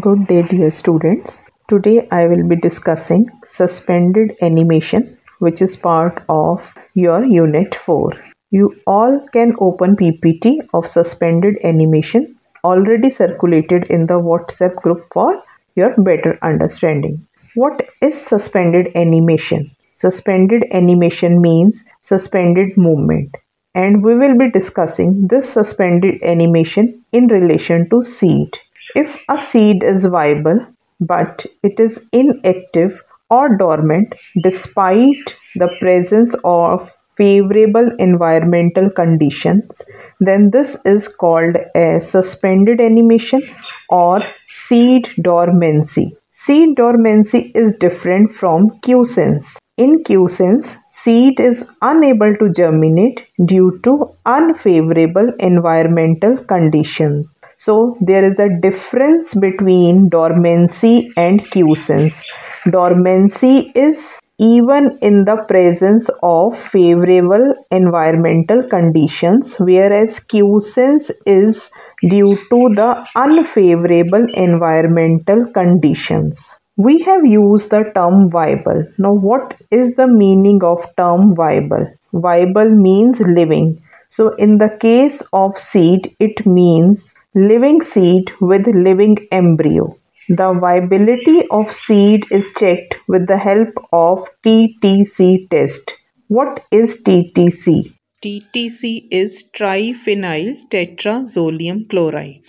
Good day, dear students. Today I will be discussing suspended animation, which is part of your Unit 4. You all can open PPT of suspended animation already circulated in the WhatsApp group for your better understanding. What is suspended animation? Suspended animation means suspended movement and we will be discussing this suspended animation in relation to seed. If a seed is viable but it is inactive or dormant despite the presence of favorable environmental conditions, then this is called a suspended animation or seed dormancy. Seed dormancy is different from quiescence. In quiescence, seed is unable to germinate due to unfavorable environmental conditions. So there is a difference between dormancy and quiescence. Dormancy is even in the presence of favorable environmental conditions, whereas quiescence is due to the unfavorable environmental conditions. We have used the term viable. Now, what is the meaning of term viable? Viable means living. So, in the case of seed, it means living seed with living embryo. The viability of seed is checked with the help of TTC test. What is TTC? TTC is triphenyl tetrazolium chloride.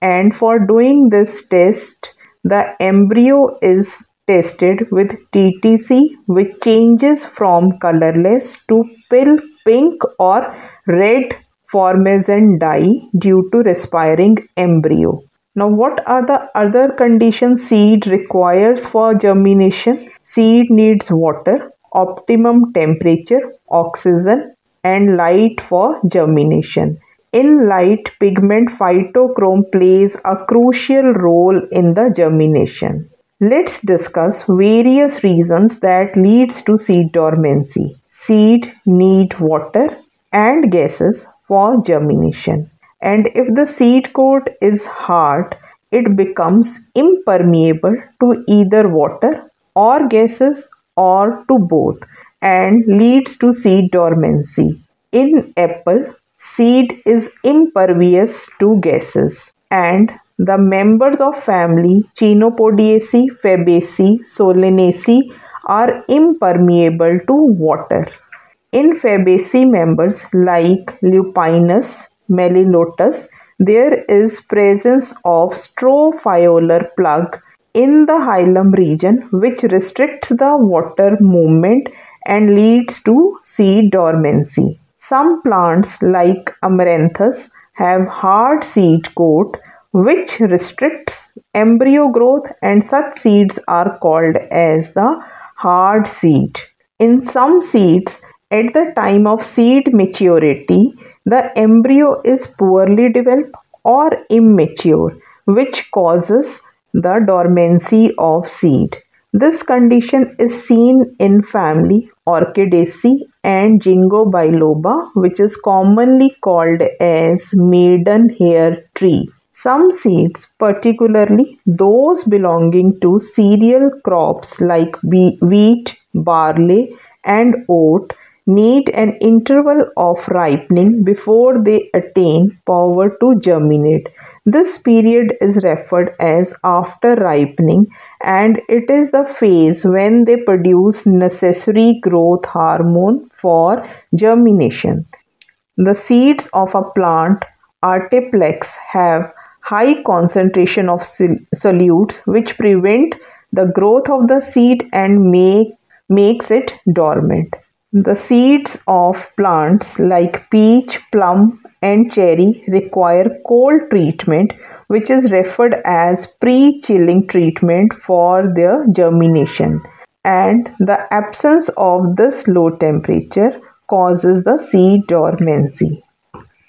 And for doing this test, the embryo is tested with TTC which changes from colorless to pale pink or red formazan dye due to respiring embryo. Now, what are the other conditions seed requires for germination? Seed needs water, optimum temperature, oxygen, and light for germination. In light, pigment phytochrome plays a crucial role in the germination. Let's discuss various reasons that leads to seed dormancy. Seed need water and gases for germination. And if the seed coat is hard, it becomes impermeable to either water or gases or to both and leads to seed dormancy. In apple, seed is impervious to gases and the members of family Chenopodiaceae, Fabaceae, Solanaceae are impermeable to water. In Fabaceae members like Lupinus melilotus, there is presence of strophiolar plug in the hilum region which restricts the water movement and leads to seed dormancy. Some plants like Amaranthus have hard seed coat which restricts embryo growth and such seeds are called as the hard seed. In some seeds at the time of seed maturity, the embryo is poorly developed or immature, which causes the dormancy of seed. This condition is seen in family Orchidaceae and Ginkgo biloba, which is commonly called as maidenhair tree. Some seeds, particularly those belonging to cereal crops like wheat, barley, and oat, need an interval of ripening before they attain power to germinate. This period is referred as after ripening and it is the phase when they produce necessary growth hormone for germination. The seeds of a plant Atriplex have high concentration of solutes which prevent the growth of the seed and make, makes it dormant. The seeds of plants like peach, plum, and cherry require cold treatment, which is referred as pre chilling treatment for their germination. And the absence of this low temperature causes the seed dormancy.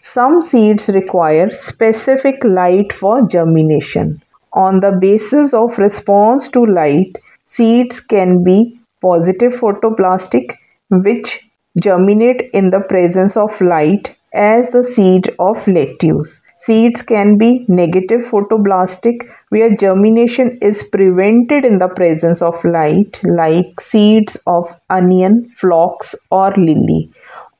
Some seeds require specific light for germination. On the basis of response to light, seeds can be positive photoblastic which germinate in the presence of light as the seed of lettuce. Seeds can be negative photoblastic, where germination is prevented in the presence of light, like seeds of onion, phlox, or lily.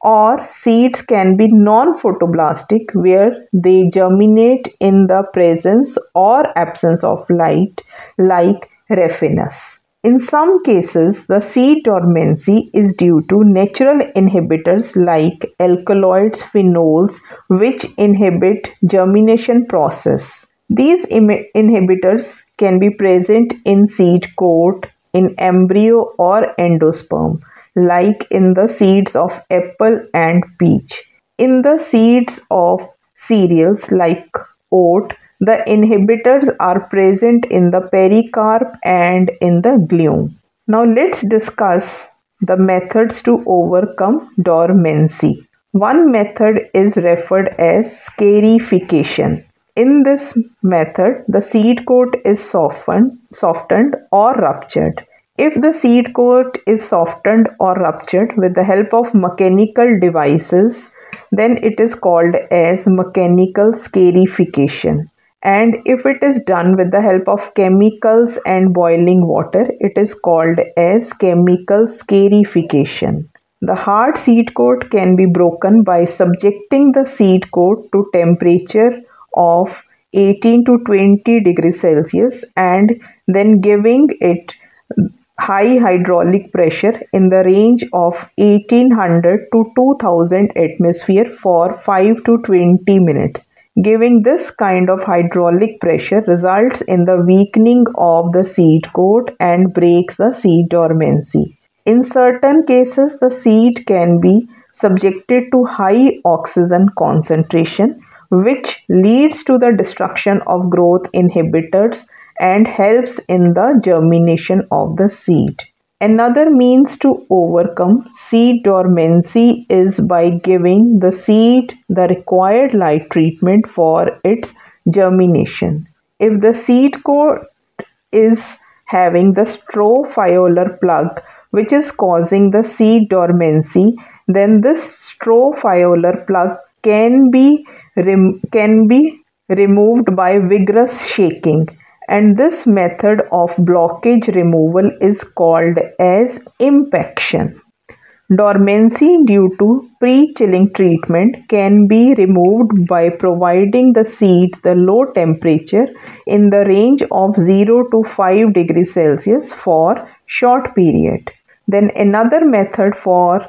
Or seeds can be non photoblastic, where they germinate in the presence or absence of light, like Raphanus. In some cases, the seed dormancy is due to natural inhibitors like alkaloids, phenols, which inhibit germination process. These Im- inhibitors can be present in seed coat, in embryo or endosperm, like in the seeds of apple and peach. In the seeds of cereals like oat, the inhibitors are present in the pericarp and in the glume. Now let's discuss the methods to overcome dormancy. One method is referred as scarification. In this method, the seed coat is softened, softened or ruptured. If the seed coat is softened or ruptured with the help of mechanical devices, then it is called as mechanical scarification and if it is done with the help of chemicals and boiling water it is called as chemical scarification. The hard seed coat can be broken by subjecting the seed coat to temperature of 18 to 20 degrees celsius and then giving it high hydraulic pressure in the range of 1800 to 2000 atmosphere for 5 to 20 minutes Giving this kind of hydraulic pressure results in the weakening of the seed coat and breaks the seed dormancy. In certain cases, the seed can be subjected to high oxygen concentration, which leads to the destruction of growth inhibitors and helps in the germination of the seed. Another means to overcome seed dormancy is by giving the seed the required light treatment for its germination. If the seed coat is having the strophiolar plug which is causing the seed dormancy, then this strophiolar plug can be rem- can be removed by vigorous shaking and this method of blockage removal is called as impaction. Dormancy due to pre-chilling treatment can be removed by providing the seed the low temperature in the range of 0 to 5 degrees Celsius for short period. Then another method for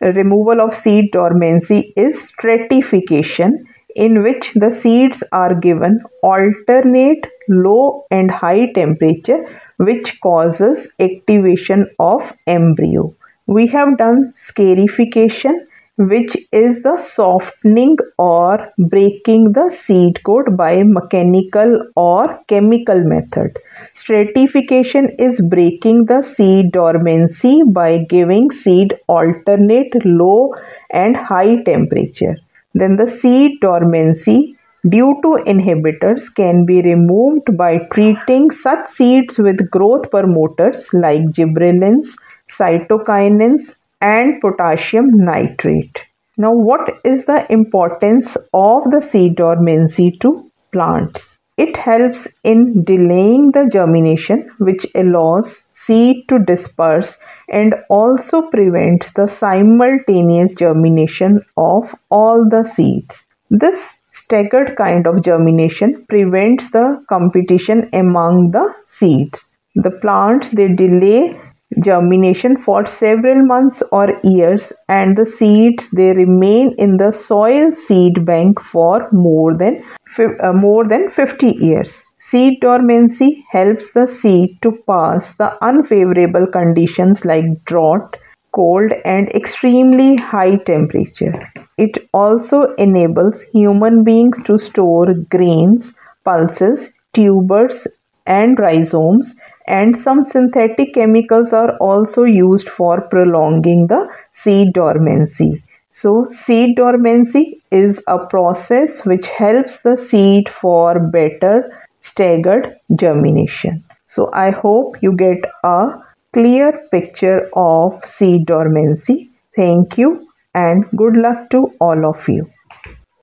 removal of seed dormancy is stratification in which the seeds are given alternate low and high temperature which causes activation of embryo. We have done scarification which is the softening or breaking the seed coat by mechanical or chemical methods. Stratification is breaking the seed dormancy by giving seed alternate low and high temperature. Then the seed dormancy due to inhibitors can be removed by treating such seeds with growth promoters like gibberellins, cytokinins, and potassium nitrate. Now, what is the importance of the seed dormancy to plants? It helps in delaying the germination, which allows seed to disperse and also prevents the simultaneous germination of all the seeds. This staggered kind of germination prevents the competition among the seeds. The plants they delay germination for several months or years and the seeds they remain in the soil seed bank for more than uh, more than 50 years Seed dormancy helps the seed to pass the unfavorable conditions like drought, cold, and extremely high temperature. It also enables human beings to store grains, pulses, tubers, and rhizomes, and some synthetic chemicals are also used for prolonging the seed dormancy. So, seed dormancy is a process which helps the seed for better staggered germination. So I hope you get a clear picture of seed dormancy. Thank you and good luck to all of you.